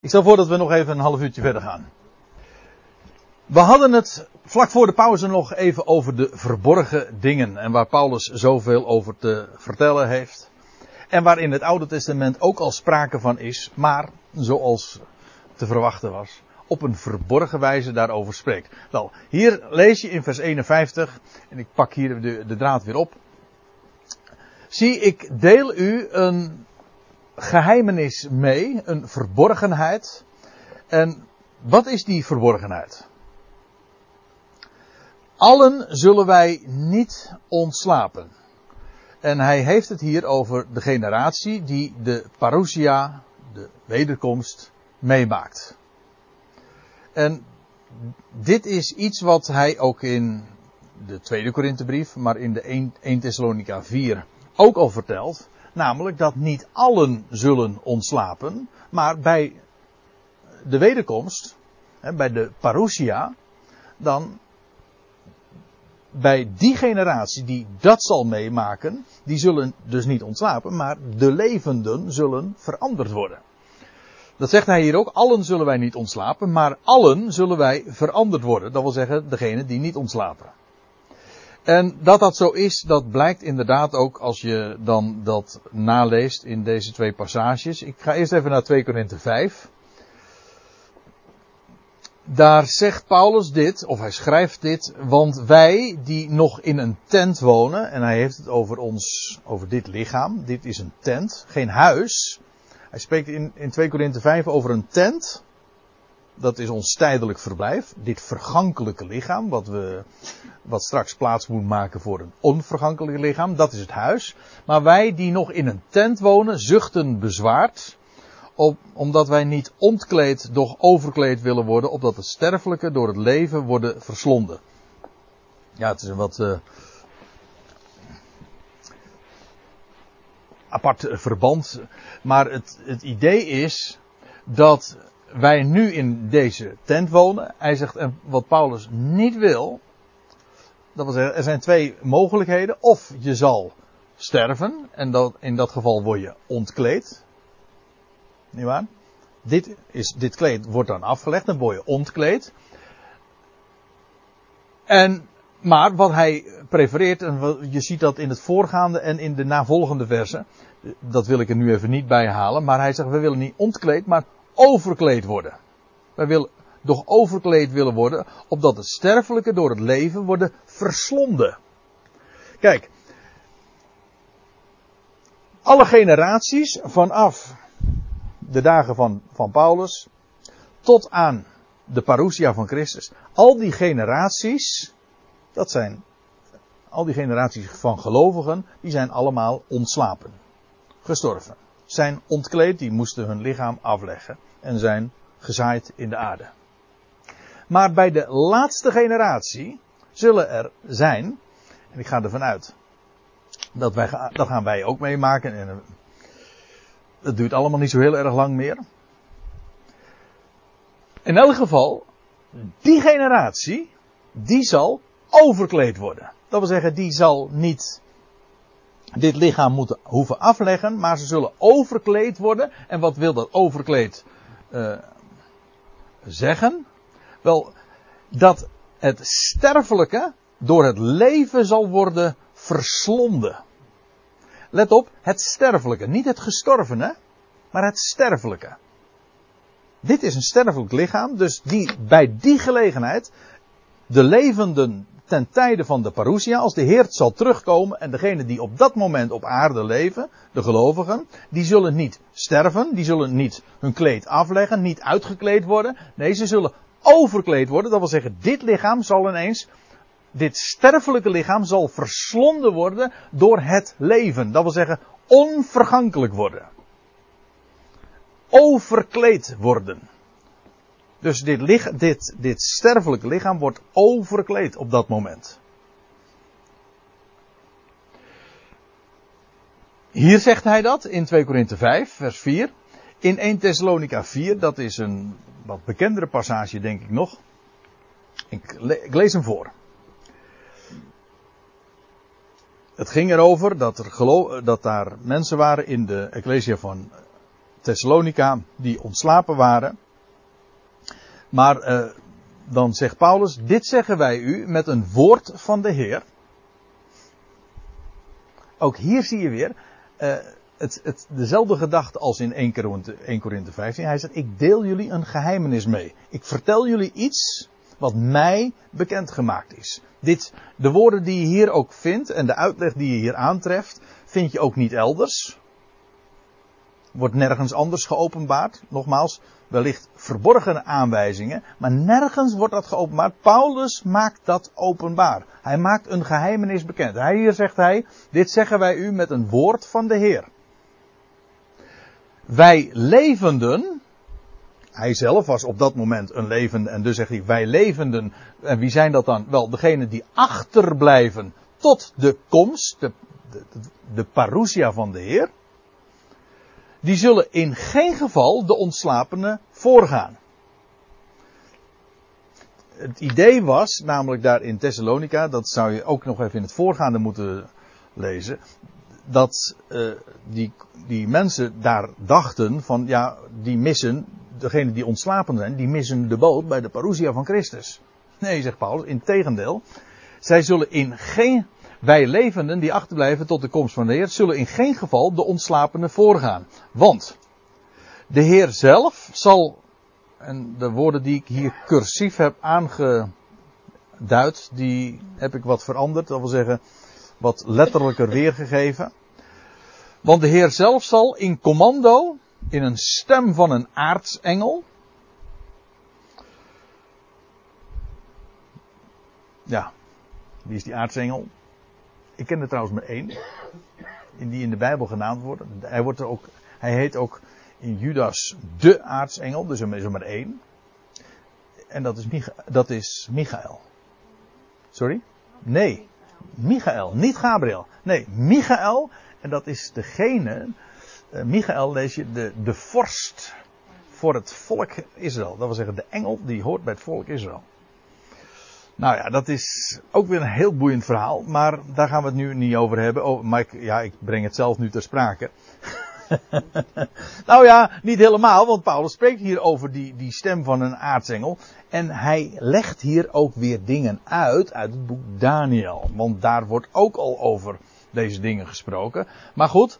Ik stel voor dat we nog even een half uurtje verder gaan. We hadden het vlak voor de pauze nog even over de verborgen dingen. En waar Paulus zoveel over te vertellen heeft. En waar in het Oude Testament ook al sprake van is, maar zoals te verwachten was, op een verborgen wijze daarover spreekt. Wel, hier lees je in vers 51, en ik pak hier de, de draad weer op. Zie, ik deel u een geheimenis mee, een verborgenheid. En wat is die verborgenheid? Allen zullen wij niet ontslapen. En hij heeft het hier over de generatie die de parousia, de wederkomst, meemaakt. En dit is iets wat hij ook in de tweede Korinthebrief, maar in de 1 Thessalonica 4 ook al vertelt. Namelijk dat niet allen zullen ontslapen, maar bij de wederkomst, bij de parousia, dan bij die generatie die dat zal meemaken, die zullen dus niet ontslapen, maar de levenden zullen veranderd worden. Dat zegt hij hier ook, allen zullen wij niet ontslapen, maar allen zullen wij veranderd worden. Dat wil zeggen, degene die niet ontslapen. En dat dat zo is, dat blijkt inderdaad ook als je dan dat naleest in deze twee passages. Ik ga eerst even naar 2 Korinthe 5. Daar zegt Paulus dit, of hij schrijft dit, want wij die nog in een tent wonen, en hij heeft het over ons, over dit lichaam, dit is een tent, geen huis. Hij spreekt in, in 2 Korinthe 5 over een tent, dat is ons tijdelijk verblijf, dit vergankelijke lichaam, wat, we, wat straks plaats moet maken voor een onvergankelijk lichaam, dat is het huis. Maar wij die nog in een tent wonen, zuchten bezwaard, op, omdat wij niet ontkleed, doch overkleed willen worden, opdat het sterfelijke door het leven worden verslonden. Ja, het is een wat uh, apart verband, maar het, het idee is dat wij nu in deze tent wonen. Hij zegt, en wat Paulus niet wil, dat wil zeggen, er zijn twee mogelijkheden. Of je zal sterven, en dat, in dat geval word je ontkleed. Niet waar? Dit, is, dit kleed wordt dan afgelegd, dan word je ontkleed. En, maar wat hij prefereert, en je ziet dat in het voorgaande en in de navolgende versen, dat wil ik er nu even niet bij halen, maar hij zegt, we willen niet ontkleed, maar overkleed worden. Wij willen doch overkleed willen worden, opdat het sterfelijke door het leven worden verslonden. Kijk, alle generaties vanaf de dagen van, van Paulus tot aan de parousia van Christus, al die generaties, dat zijn al die generaties van gelovigen, die zijn allemaal ontslapen, gestorven, zijn ontkleed, die moesten hun lichaam afleggen en zijn gezaaid in de aarde. Maar bij de laatste generatie zullen er zijn, en ik ga ervan uit, dat, wij, dat gaan wij ook meemaken, en eh, het duurt allemaal niet zo heel erg lang meer. In elk geval, die generatie, die zal overkleed worden. Dat wil zeggen, die zal niet dit lichaam moeten hoeven afleggen, maar ze zullen overkleed worden. En wat wil dat overkleed uh, zeggen? Wel, dat het sterfelijke door het leven zal worden verslonden. Let op, het sterfelijke. Niet het gestorvene, maar het sterfelijke. Dit is een sterfelijk lichaam, dus die, bij die gelegenheid de levenden ten tijde van de parousia, als de Heer zal terugkomen en degenen die op dat moment op aarde leven, de gelovigen, die zullen niet sterven, die zullen niet hun kleed afleggen, niet uitgekleed worden. Nee, ze zullen overkleed worden. Dat wil zeggen, dit lichaam zal ineens, dit sterfelijke lichaam zal verslonden worden door het leven. Dat wil zeggen, onvergankelijk worden. Overkleed worden. Dus dit, dit, dit sterfelijke lichaam wordt overkleed op dat moment. Hier zegt hij dat in 2 Korinthe 5, vers 4. In 1 Thessalonica 4, dat is een wat bekendere passage denk ik nog. Ik, lees hem voor. Het ging erover dat, er dat daar mensen waren in de Ecclesia van Thessalonica die ontslapen waren. Maar uh, dan zegt Paulus, dit zeggen wij u met een woord van de Heer. Ook hier zie je weer uh, het, het, dezelfde gedachte als in 1 Korinthe, 1 Korinthe 15. Hij zegt, ik deel jullie een geheimenis mee. Ik vertel jullie iets wat mij bekendgemaakt is. Dit, de woorden die je hier ook vindt en de uitleg die je hier aantreft, vind je ook niet elders. Wordt nergens anders geopenbaard. Nogmaals, wellicht verborgene aanwijzingen, maar nergens wordt dat geopenbaard. Paulus maakt dat openbaar. Hij maakt een geheimenis bekend. Hij, hier zegt hij, dit zeggen wij u met een woord van de Heer. Wij levenden, hij zelf was op dat moment een levende en dus zegt hij, wij levenden, en wie zijn dat dan? Wel, degenen die achterblijven tot de komst, de, de, de parousia van de Heer die zullen in geen geval de ontslapenen voorgaan. Het idee was, namelijk daar in Thessalonica, dat zou je ook nog even in het voorgaande moeten lezen, dat uh, die, die mensen daar dachten van, ja, die missen, degenen die ontslapen zijn, die missen de boot bij de parousia van Christus. Nee, zegt Paulus, in tegendeel. Zij zullen in geen wij levenden die achterblijven tot de komst van de Heer zullen in geen geval de ontslapenen voorgaan. Want de Heer zelf zal, en de woorden die ik hier cursief heb aangeduid, die heb ik wat veranderd, dat wil zeggen wat letterlijker weergegeven. Want de Heer zelf zal in commando, in een stem van een aartsengel, ja, wie is die aartsengel? Ik ken er trouwens maar één. Die in de Bijbel genaamd wordt. Hij, wordt er ook, hij heet ook in Judas de aartsengel. Dus er is er maar één. En dat is, Micha, dat is Michael. Sorry? Nee. Michael, niet Gabriel. Nee, Michael. En dat is degene. Uh, Michael lees je de, de vorst voor het volk Israël. Dat wil zeggen, de engel die hoort bij het volk Israël. Nou ja, dat is ook weer een heel boeiend verhaal, maar daar gaan we het nu niet over hebben. Oh, maar ik, ja, ik breng het zelf nu ter sprake. nou ja, niet helemaal, want Paulus spreekt hier over die, die stem van een aartsengel. En hij legt hier ook weer dingen uit uit het boek Daniel. Want daar wordt ook al over deze dingen gesproken. Maar goed,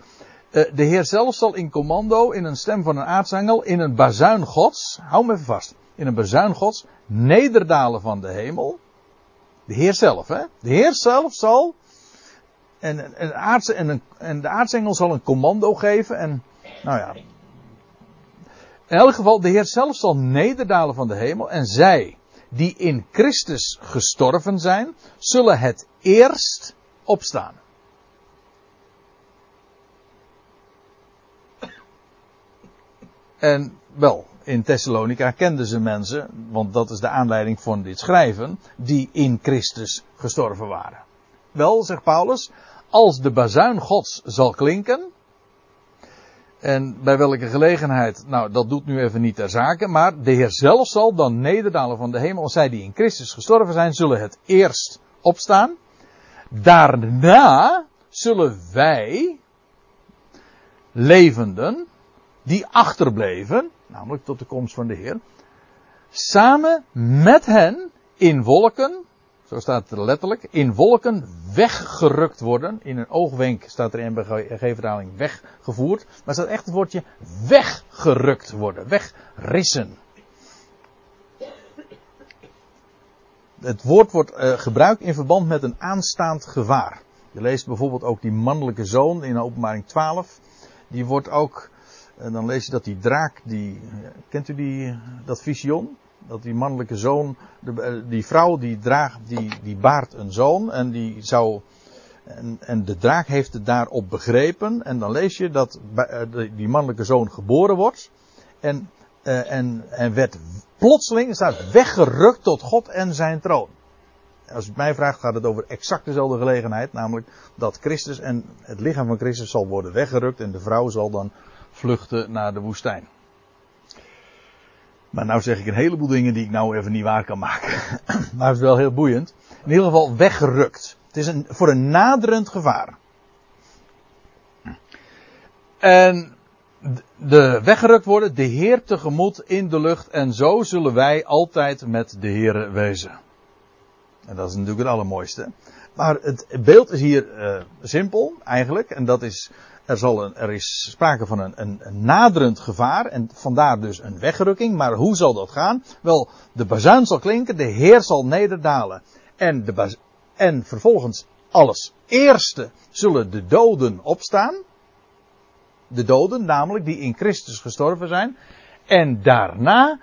eh, de Heer zelf zal in commando, in een stem van een aartsengel, in een bazuin gods, hou me even vast, in een bazuin gods, nederdalen van de hemel. De Heer zelf, hè? De Heer zelf zal. En, en, en de aartsengel zal een commando geven. En, nou ja. In elk geval, de Heer zelf zal nederdalen van de hemel. En zij, die in Christus gestorven zijn, zullen het eerst opstaan. En wel, in Thessalonica kenden ze mensen, want dat is de aanleiding van dit schrijven, die in Christus gestorven waren. Wel, zegt Paulus, als de bazuin Gods zal klinken, en bij welke gelegenheid, nou dat doet nu even niet ter zake, maar de Heer zelf zal dan nederdalen van de hemel, als zij die in Christus gestorven zijn, zullen het eerst opstaan. Daarna zullen wij, levenden, die achterbleven, namelijk tot de komst van de Heer, samen met hen in wolken, zo staat het letterlijk, in wolken weggerukt worden. In een oogwenk staat er in G-vertaling weggevoerd. Maar staat echt het woordje weggerukt worden, wegrissen. Het woord wordt uh, gebruikt in verband met een aanstaand gevaar. Je leest bijvoorbeeld ook die mannelijke zoon in openbaring 12. Die wordt ook en dan lees je dat die draak, die, kent u die, dat visioen? Dat die mannelijke zoon, de, eh, die vrouw die draagt, die, die baart een zoon en die zou, en, en de draak heeft het daarop begrepen. En dan lees je dat eh, die mannelijke zoon geboren wordt. En, eh, en, en werd plotseling, staat weggerukt tot God en zijn troon. Als u het mij vraagt, gaat het over exact dezelfde gelegenheid. Namelijk dat Christus en het lichaam van Christus zal worden weggerukt. En de vrouw zal dan vluchten naar de woestijn. Maar nou zeg ik een heleboel dingen die ik nou even niet waar kan maken. maar het is wel heel boeiend. In ieder geval weggerukt. Het is een, voor een naderend gevaar. En de weggerukt worden, de Heer tegemoet in de lucht. En zo zullen wij altijd met de Heer wezen. En dat is natuurlijk het allermooiste. Maar het beeld is hier uh, simpel eigenlijk. En dat is, er, zal een, er is sprake van een, een, naderend gevaar. En vandaar dus een wegrukking. Maar hoe zal dat gaan? Wel, de bazuin zal klinken, de Heer zal nederdalen. En, de en vervolgens alles eerste zullen de doden opstaan. De doden, namelijk die in Christus gestorven zijn. En daarna.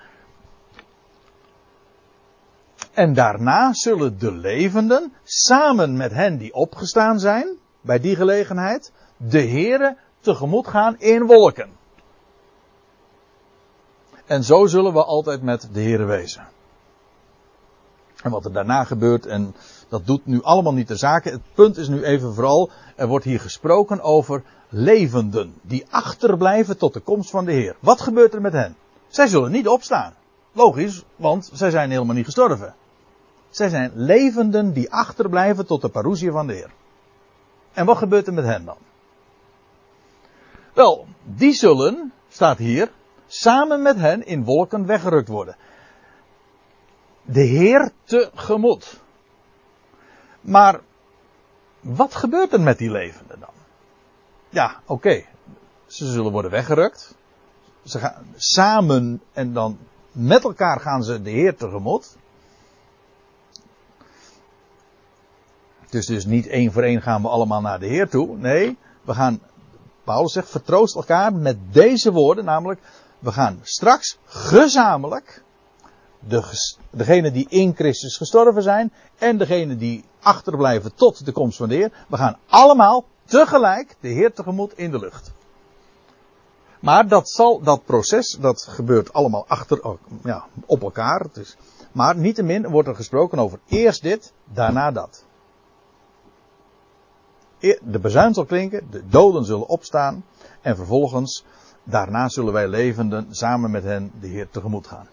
En daarna zullen de levenden, samen met hen die opgestaan zijn, bij die gelegenheid, de Here tegemoet gaan in wolken. En zo zullen we altijd met de Here wezen. En wat er daarna gebeurt, en dat doet nu allemaal niet de zaken. Het punt is nu even vooral, er wordt hier gesproken over levenden die achterblijven tot de komst van de Heer. Wat gebeurt er met hen? Zij zullen niet opstaan. Logisch, want zij zijn helemaal niet gestorven. Zij zijn levenden die achterblijven tot de parousie van de Heer. En wat gebeurt er met hen dan? Wel, die zullen, staat hier, samen met hen in wolken weggerukt worden. De Heer tegemoet. Maar wat gebeurt er met die levenden dan? Ja, oké. Ze zullen worden weggerukt. Ze gaan samen en dan met elkaar gaan ze de Heer tegemoet. Dus dus niet één voor één gaan we allemaal naar de Heer toe. Nee, we gaan, Paulus zegt, vertroost elkaar met deze woorden. Namelijk, we gaan straks gezamenlijk de, die in Christus gestorven zijn en degene die achterblijven tot de komst van de Heer. We gaan allemaal tegelijk de Heer tegemoet in de lucht. Maar dat zal, dat proces, dat gebeurt allemaal achter, oh, ja, op elkaar. Dus, maar niettemin wordt er gesproken over eerst dit, daarna dat. De bezuin zal klinken, de doden zullen opstaan en vervolgens, daarna zullen wij levenden samen met hen de Heer tegemoet gaan.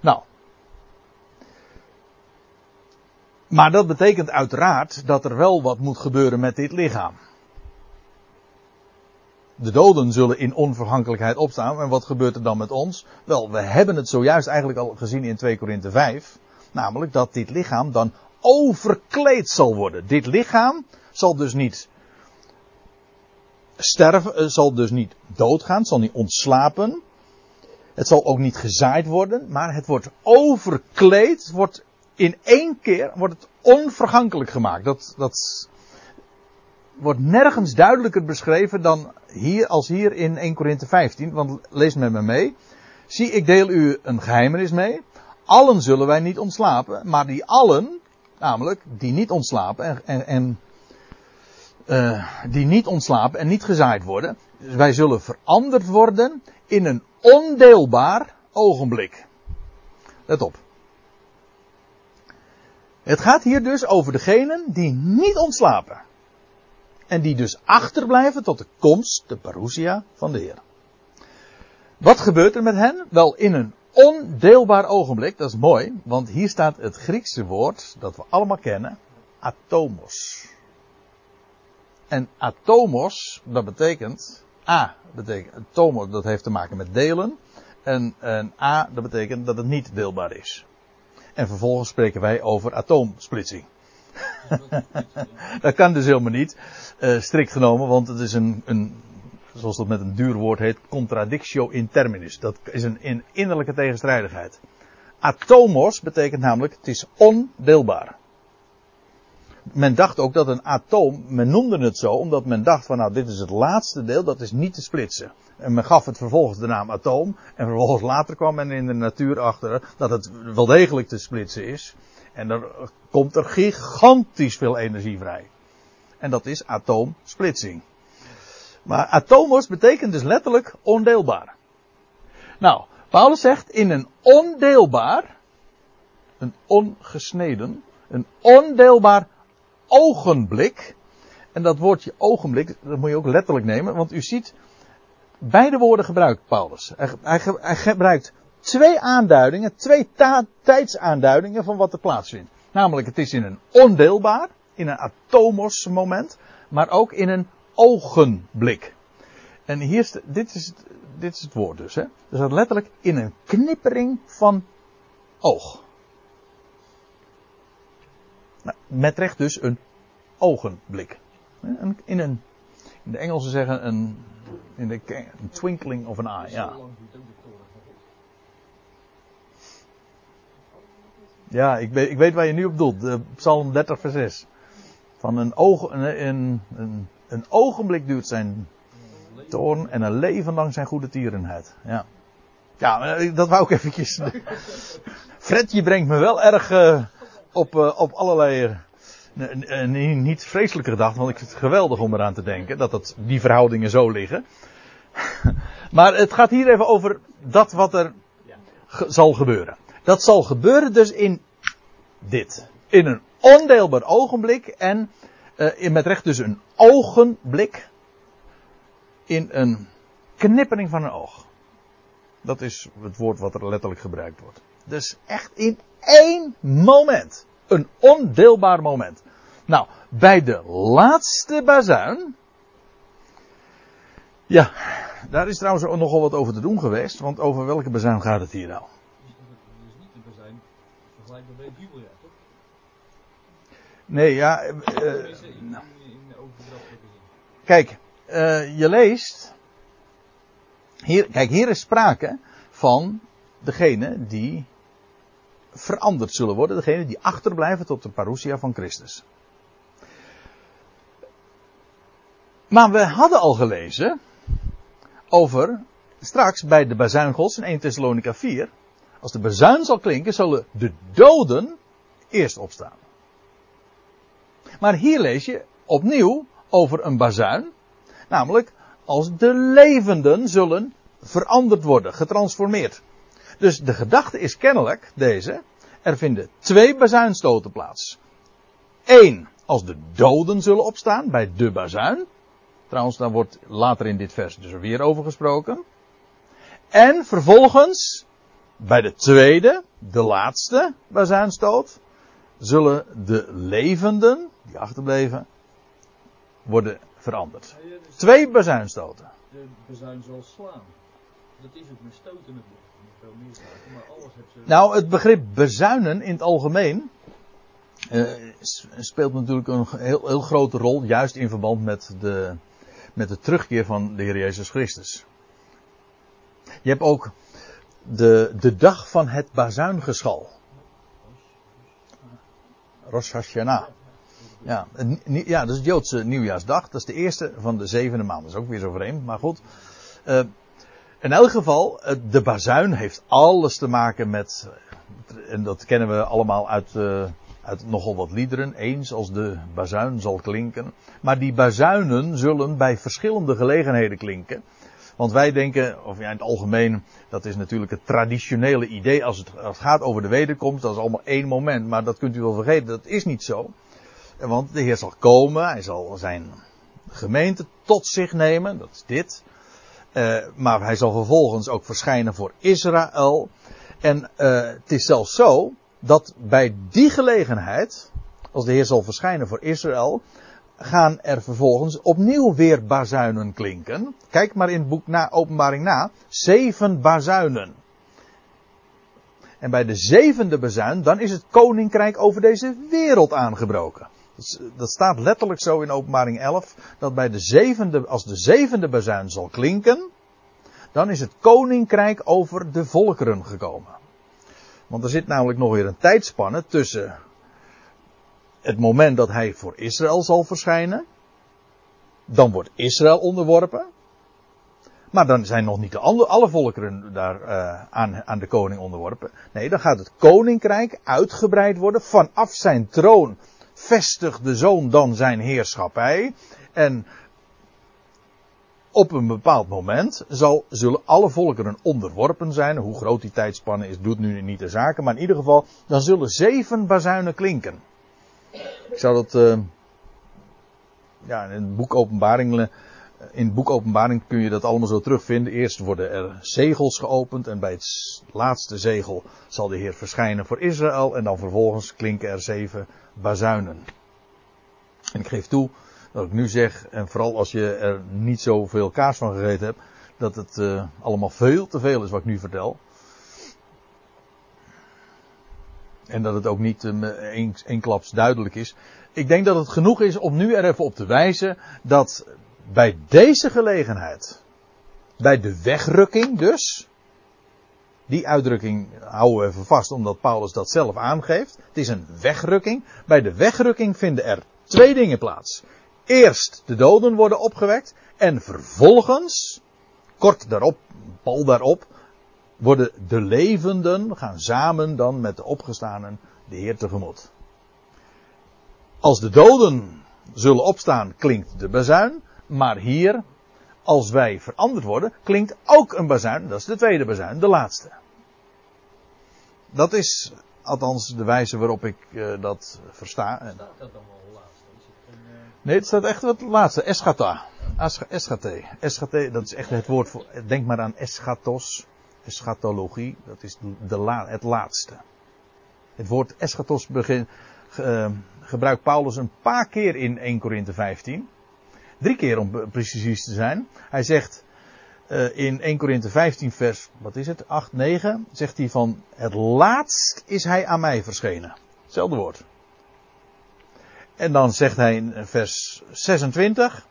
Nou. Maar dat betekent uiteraard dat er wel wat moet gebeuren met dit lichaam. De doden zullen in onvergankelijkheid opstaan. En wat gebeurt er dan met ons? Wel, we hebben het zojuist eigenlijk al gezien in 2 Korinthe 5. Namelijk dat dit lichaam dan overkleed zal worden. Dit lichaam zal dus niet sterven, eh, zal dus niet doodgaan, zal niet ontslapen. Het zal ook niet gezaaid worden, maar het wordt overkleed, wordt in één keer wordt het onvergankelijk gemaakt. Dat, dat wordt nergens duidelijker beschreven dan hier als hier in 1 Korinthe 15. Want lees met me mee. Zie, ik deel u een geheimenis mee. Allen zullen wij niet ontslapen, maar die allen, namelijk die niet ontslapen en, en, en uh, die niet ontslapen en niet gezaaid worden. wij zullen veranderd worden in een ondeelbaar ogenblik. Let op. Het gaat hier dus over degenen die niet ontslapen. En die dus achterblijven tot de komst, de parousia van de Heer. Wat gebeurt er met hen? Wel, in een ondeelbaar ogenblik, dat is mooi, want hier staat het Griekse woord dat we allemaal kennen, atomos. En atomos, dat betekent, A, betekent, atomos, dat heeft te maken met delen. En, en A, dat betekent dat het niet deelbaar is. En vervolgens spreken wij over atoomsplitsing. dat kan dus helemaal niet, uh, strikt genomen, want het is een, een, zoals dat met een duur woord heet, contradictio in terminis. Dat is een, een innerlijke tegenstrijdigheid. Atomos betekent namelijk, het is ondeelbaar men dacht ook dat een atoom, men noemde het zo, omdat men dacht van nou dit is het laatste deel, dat is niet te splitsen. En men gaf het vervolgens de naam atoom. En vervolgens later kwam men in de natuur achter dat het wel degelijk te splitsen is. En dan komt er gigantisch veel energie vrij. En dat is atoomsplitsing. Maar atomos betekent dus letterlijk ondeelbaar. Nou, Paulus zegt in een ondeelbaar, een ongesneden, een ondeelbaar ogenblik. En dat woordje ogenblik, dat moet je ook letterlijk nemen, want u ziet, beide woorden gebruikt Paulus. Hij, gebruikt twee aanduidingen, twee tijdsaanduidingen van wat er plaatsvindt. Namelijk, het is in een ondeelbaar, in een atomos moment, maar ook in een ogenblik. En hier is, dit, is, dit is het woord dus. Hè? Er staat letterlijk in een knippering van oog. Nou, met recht dus een ogenblik. In, een, in de Engelsen zeggen een, in de, een twinkling of an eye. Ja. Ja, ik weet, ik weet waar je nu op doelt. De Psalm 30 vers 6. Van een, oog, een, een, een ogenblik duurt zijn toorn en een leven lang zijn goede tierenheid. Ja. Ja, dat wou ik eventjes. Fred, je brengt me wel erg uh, op, uh, op allerlei uh, niet vreselijke gedachten, want ik vind het geweldig om eraan te denken dat die verhoudingen zo liggen. maar het gaat hier even over dat wat er zal gebeuren. Dat zal gebeuren dus in dit. In een ondeelbaar ogenblik en in met recht dus een ogenblik in een knippering van een oog. Dat is het woord wat er letterlijk gebruikt wordt. Dus echt in één moment. Een ondeelbaar moment. Nou, bij de laatste bazuin. Ja, daar is trouwens ook nogal wat over te doen geweest. Want over welke bazuin gaat het hier nou? niet toch? Nee, ja. Uh, kijk, uh, je leest. Hier, kijk, hier is sprake van degene die veranderd zullen worden. Degene die achterblijven tot de parousia van Christus. Maar we hadden al gelezen over straks bij de bazuin gods in 1 Thessalonica 4. Als de bazuin zal klinken, zullen de doden eerst opstaan. Maar hier lees je opnieuw over een bazuin Namelijk, als de levenden zullen veranderd worden, getransformeerd. Dus de gedachte is kennelijk deze. Er vinden twee bazuinstoten plaats. Eén, als de doden zullen opstaan bij de bazuin. Trouwens, daar wordt later in dit vers dus weer over gesproken. En vervolgens, bij de tweede, de laatste bazuinstoot, zullen de levenden, die achterbleven, worden veranderd. Twee bazuinstoten. De bezuin zal slaan. Dat is het met stoten natuurlijk. Nou, het begrip bezuinen in het algemeen uh, speelt natuurlijk een heel, heel grote rol, juist in verband met de, met de terugkeer van de Heer Jezus Christus. Je hebt ook de, de dag van het bazuingeschal. Rosh Hashanah. Ja, ja, dat is het Joodse nieuwjaarsdag. Dat is de eerste van de zevende maand. Dat is ook weer zo vreemd, maar goed. Uh, in elk geval, de bazuin heeft alles te maken met, en dat kennen we allemaal uit, uh, uit nogal wat liederen, eens als de bazuin zal klinken. Maar die bazuinen zullen bij verschillende gelegenheden klinken. Want wij denken, of ja, in het algemeen, dat is natuurlijk het traditionele idee als het, als het gaat over de wederkomst, dat is allemaal één moment. Maar dat kunt u wel vergeten, dat is niet zo. Want de Heer zal komen, hij zal zijn gemeente tot zich nemen, dat is dit. Uh, maar hij zal vervolgens ook verschijnen voor Israël. En uh, het is zelfs zo dat bij die gelegenheid, als de Heer zal verschijnen voor Israël, gaan er vervolgens opnieuw weer bazuinen klinken. Kijk maar in het boek na, Openbaring na, zeven bazuinen. En bij de zevende bazuin, dan is het koninkrijk over deze wereld aangebroken. Dat staat letterlijk zo in openbaring 11. Dat bij de zevende, als de zevende bazuin zal klinken. Dan is het koninkrijk over de volkeren gekomen. Want er zit namelijk nog weer een tijdspanne tussen het moment dat hij voor Israël zal verschijnen. Dan wordt Israël onderworpen. Maar dan zijn nog niet de andere, alle volkeren daar uh, aan, aan de koning onderworpen. Nee, dan gaat het koninkrijk uitgebreid worden vanaf zijn troon vestigt de zoon dan zijn heerschappij. En op een bepaald moment zal, zullen alle volkeren onderworpen zijn. Hoe groot die tijdspanne is, doet nu niet de zaken. Maar in ieder geval, dan zullen zeven bazuinen klinken. Ik zou dat. Uh, ja, in het boek Openbaring. In boek Openbaring kun je dat allemaal zo terugvinden. Eerst worden er zegels geopend. En bij het laatste zegel zal de Heer verschijnen voor Israël. En dan vervolgens klinken er zeven bazuinen. En ik geef toe, Dat ik nu zeg, en vooral als je er niet zoveel kaas van gegeten hebt, dat het uh, allemaal veel te veel is wat ik nu vertel. En dat het ook niet uh, klaps duidelijk is. Ik denk dat het genoeg is om nu er even op te wijzen dat bij deze gelegenheid, bij de wegrukking dus, die uitdrukking houden we even vast omdat Paulus dat zelf aangeeft. Het is een wegrukking. Bij de wegrukking vinden er twee dingen plaats. Eerst de doden worden opgewekt en vervolgens, kort daarop, pal daarop, worden de levenden gaan samen dan met de opgestanen de Heer tegemoet. Als de doden zullen opstaan, klinkt de bazuin, maar hier, als wij veranderd worden, klinkt ook een bazuin, dat is de tweede bazuin, de laatste. Dat is althans de wijze waarop ik uh, dat versta. Staat dat dan wel laatste? Is het een, uh... Nee, het staat echt wat laatste. Eschata. Eschate. Eschate, dat is echt het woord voor. Denk maar aan eschatos. Eschatologie. Dat is de la, het laatste. Het woord eschatos begin, uh, gebruikt Paulus een paar keer in 1 Korinthe 15. Drie keer om precies te zijn. Hij zegt in 1 Korinthe 15 vers, wat is het, 8, 9, zegt hij van, het laatst is hij aan mij verschenen. Hetzelfde woord. En dan zegt hij in vers 26,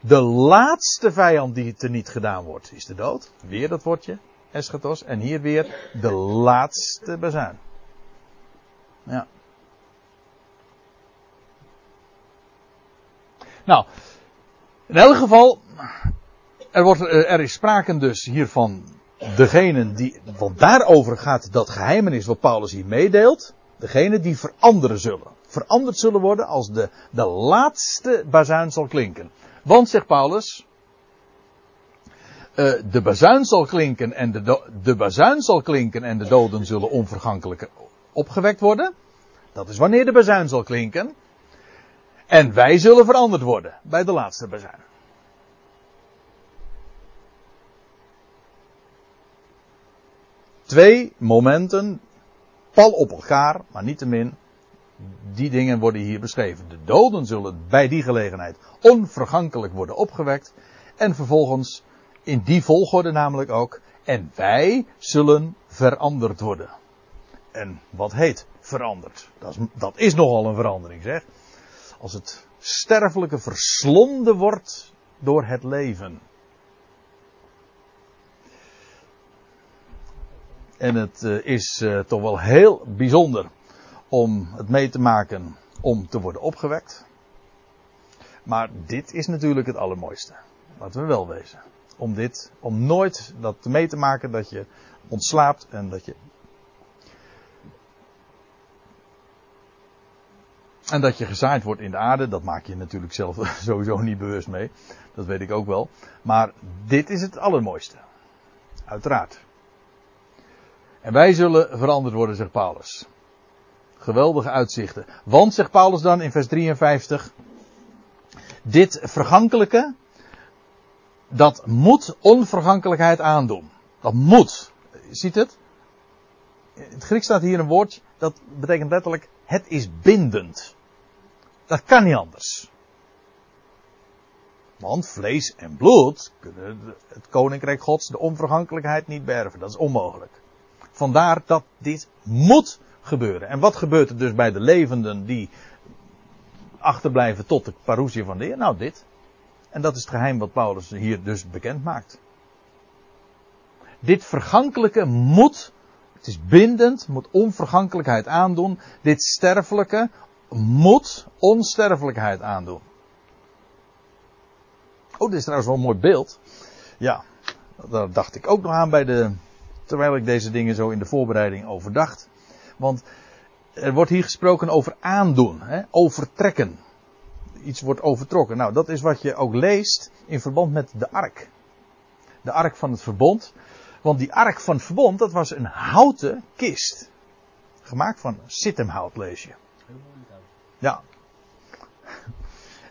de laatste vijand die te niet gedaan wordt, is de dood. Weer dat woordje, eschatos. En hier weer de laatste bezuin. Ja. Nou, in elk geval, er, wordt, eh, er is sprake dus hier van degene die, want daarover gaat dat geheimenis wat Paulus hier meedeelt. Degene die veranderen zullen. Veranderd zullen worden als de, de laatste bazuin zal klinken. Want, zegt Paulus, uh, de bazuin zal klinken en de, de bazuin zal klinken en de doden zullen onvergankelijk opgewekt worden. Dat is wanneer de bazuin zal klinken. En wij zullen veranderd worden bij de laatste bazuin. Twee momenten, pal op elkaar, maar niettemin, die dingen worden hier beschreven. De doden zullen bij die gelegenheid onvergankelijk worden opgewekt. En vervolgens, in die volgorde namelijk ook, en wij zullen veranderd worden. En wat heet veranderd? Dat is, dat is nogal een verandering, zeg. Als het sterfelijke verslonden wordt door het leven. En het eh, is uh, toch wel heel bijzonder om het mee te maken om te worden opgewekt. Maar dit is natuurlijk het allermooiste. Laten we wel wezen. Om dit, om nooit dat mee te maken dat je ontslaapt en dat je. En dat je gezaaid wordt in de aarde, dat maak je natuurlijk zelf sowieso niet bewust mee. Dat weet ik ook wel. Maar dit is het allermooiste. Uiteraard. En wij zullen veranderd worden, zegt Paulus. Geweldige uitzichten. Want, zegt Paulus dan in vers 53, dit vergankelijke, dat moet onvergankelijkheid aandoen. Dat moet. Ziet het? In het Grieks staat hier een woord, dat betekent letterlijk, het is bindend. Dat kan niet anders. Want vlees en bloed kunnen het koninkrijk gods de onvergankelijkheid niet berven. Dat is onmogelijk. Vandaar dat dit moet gebeuren. En wat gebeurt er dus bij de levenden die achterblijven tot de parousie van de Heer? Nou, dit. En dat is het geheim wat Paulus hier dus bekend maakt. Dit vergankelijke moet, het is bindend, moet onvergankelijkheid aandoen. Dit sterfelijke moet onsterfelijkheid aandoen. Oh, dit is trouwens wel een mooi beeld. Ja, daar dacht ik ook nog aan bij de, terwijl ik deze dingen zo in de voorbereiding overdacht. Want er wordt hier gesproken over aandoen, hè, overtrekken. Iets wordt overtrokken. Nou, dat is wat je ook leest in verband met de ark. De ark van het verbond. Want die ark van het verbond, dat was een houten kist. Gemaakt van sittemhout, lees je. Ja.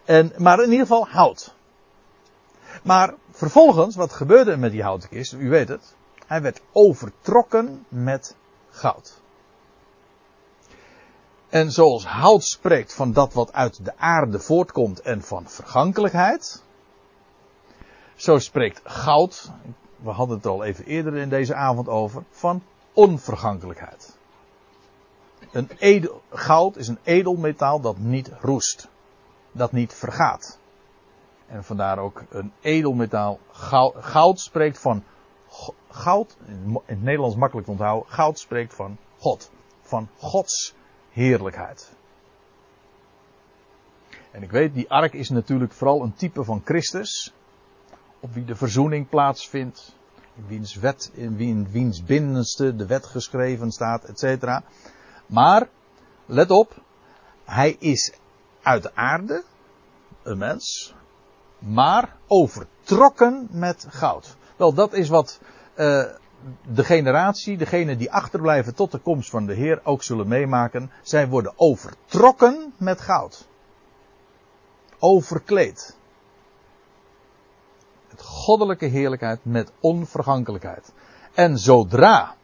En, maar in ieder geval hout. Maar vervolgens, wat gebeurde met die houten kist? U weet het. Hij werd overtrokken met goud. En zoals hout spreekt van dat wat uit de aarde voortkomt en van vergankelijkheid. Zo spreekt goud, we hadden het al even eerder in deze avond over, van onvergankelijkheid. Een goud is een edelmetaal dat niet roest. Dat niet vergaat. En vandaar ook een edelmetaal. Goud, goud spreekt van goud, in het Nederlands makkelijk te onthouden. Goud spreekt van God. Van Gods heerlijkheid. En ik weet, die ark is natuurlijk vooral een type van Christus. Op wie de verzoening plaatsvindt. In wiens wet, in wiens binnenste de wet geschreven staat, etc. Maar, let op, hij is uit de aarde, een mens, maar overtrokken met goud. Wel, dat is wat uh, de generatie, degene die achterblijven tot de komst van de Heer, ook zullen meemaken. Zij worden overtrokken met goud. Overkleed. Met goddelijke heerlijkheid, met onvergankelijkheid. En zodra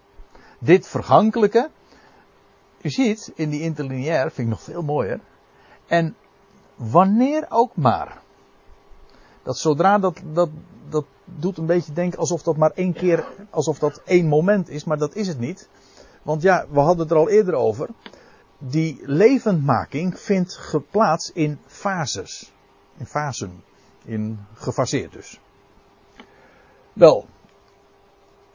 dit vergankelijke, u ziet in die interlineair, vind ik nog veel mooier. En wanneer ook maar. Dat zodra dat, dat, dat doet een beetje denken alsof dat maar één keer, alsof dat één moment is, maar dat is het niet. Want ja, we hadden het er al eerder over. Die levendmaking vindt plaats in fases. In fasen. In gefaseerd dus. Wel.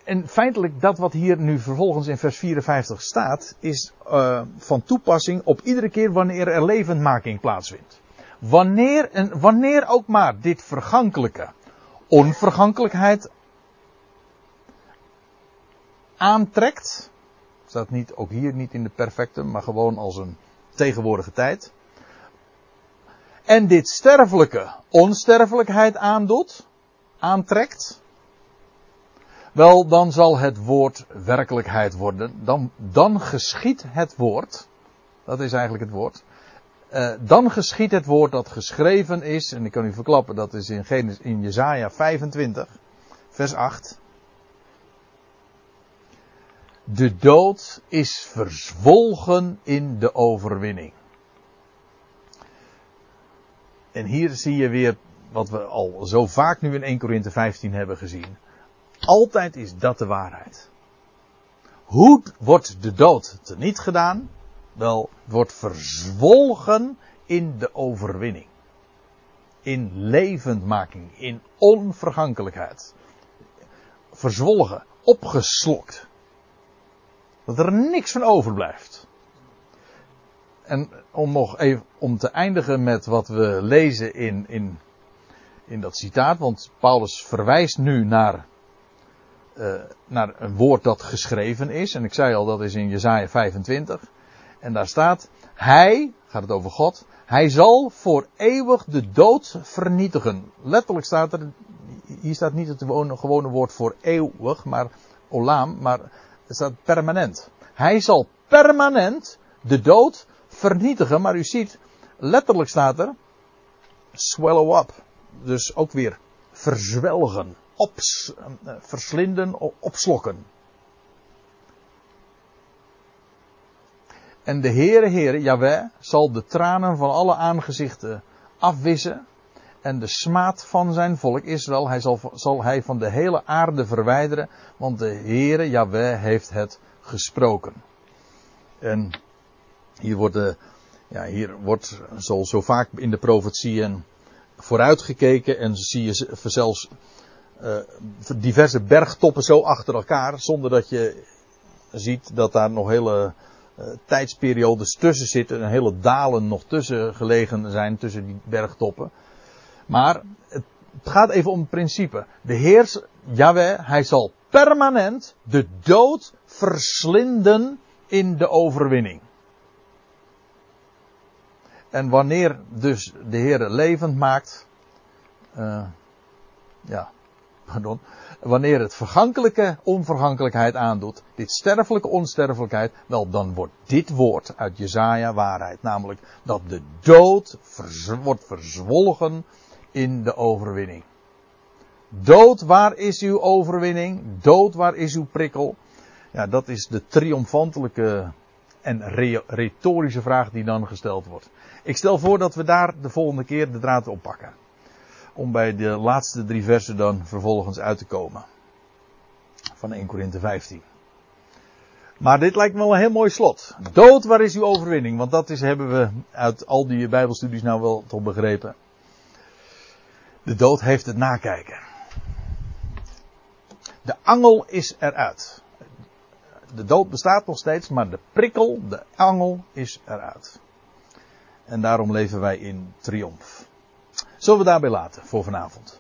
En feitelijk dat wat hier nu vervolgens in vers 54 staat, is uh, van toepassing op iedere keer wanneer er levendmaking plaatsvindt. Wanneer, en wanneer ook maar dit vergankelijke onvergankelijkheid aantrekt. Staat niet, ook hier niet in de perfecte, maar gewoon als een tegenwoordige tijd. En dit sterfelijke onsterfelijkheid aandoet, aantrekt. Wel, dan zal het woord werkelijkheid worden. Dan, dan geschiet het woord. Dat is eigenlijk het woord. Uh, dan geschiet het woord dat geschreven is, en ik kan u verklappen, dat is in, Genesis, in Jezaja 25, vers 8. De dood is verzwolgen in de overwinning. En hier zie je weer wat we al zo vaak nu in 1 Korinthe 15 hebben gezien. Altijd is dat de waarheid. Hoe wordt de dood teniet gedaan? Wel wordt verzwolgen in de overwinning. In levendmaking, in onvergankelijkheid. Verzwolgen, opgeslokt. Dat er niks van overblijft. En om nog even om te eindigen met wat we lezen in, in, in dat citaat, want Paulus verwijst nu naar, uh, naar een woord dat geschreven is. En ik zei al, dat is in Jesaja 25. En daar staat, hij, gaat het over God, hij zal voor eeuwig de dood vernietigen. Letterlijk staat er, hier staat niet het gewone woord voor eeuwig, maar olam, maar het staat permanent. Hij zal permanent de dood vernietigen, maar u ziet, letterlijk staat er, swallow up. Dus ook weer verzwelgen, ops, eh, verslinden, opslokken. En de Heere, Heere, Jaweh, zal de tranen van alle aangezichten afwissen. En de smaad van zijn volk Israël, hij zal, zal hij van de hele aarde verwijderen. Want de Heere, Jaweh, heeft het gesproken. En hier wordt, ja, hier wordt zoals zo vaak in de profetieën vooruitgekeken. En zie je zelfs uh, diverse bergtoppen zo achter elkaar. Zonder dat je ziet dat daar nog hele tijdsperiodes tussen zitten. En hele dalen nog tussen gelegen zijn tussen die bergtoppen. Maar het, gaat even om het principe. De Heer, Yahweh, hij zal permanent de dood verslinden in de overwinning. En wanneer dus de Heer levend maakt, uh, ja, wanneer het vergankelijke onvergankelijkheid aandoet, dit sterfelijke onsterfelijkheid, wel dan wordt dit woord uit Jezaja waarheid. Namelijk dat de dood wordt verzwolgen in de overwinning. Dood, waar is uw overwinning? Dood, waar is uw prikkel? Ja, dat is de triomfantelijke en re- retorische vraag die dan gesteld wordt. Ik stel voor dat we daar de volgende keer de draad oppakken. Om bij de laatste drie versen dan vervolgens uit te komen. Van 1 Korinthe 15. Maar dit lijkt me wel een heel mooi slot. Dood, waar is uw overwinning? Want dat is, hebben we uit al die Bijbelstudies nou wel toch begrepen. De dood heeft het nakijken. De angel is eruit. De dood bestaat nog steeds, maar de prikkel, de angel is eruit. En daarom leven wij in triomf. Zullen we daarbij laten voor vanavond?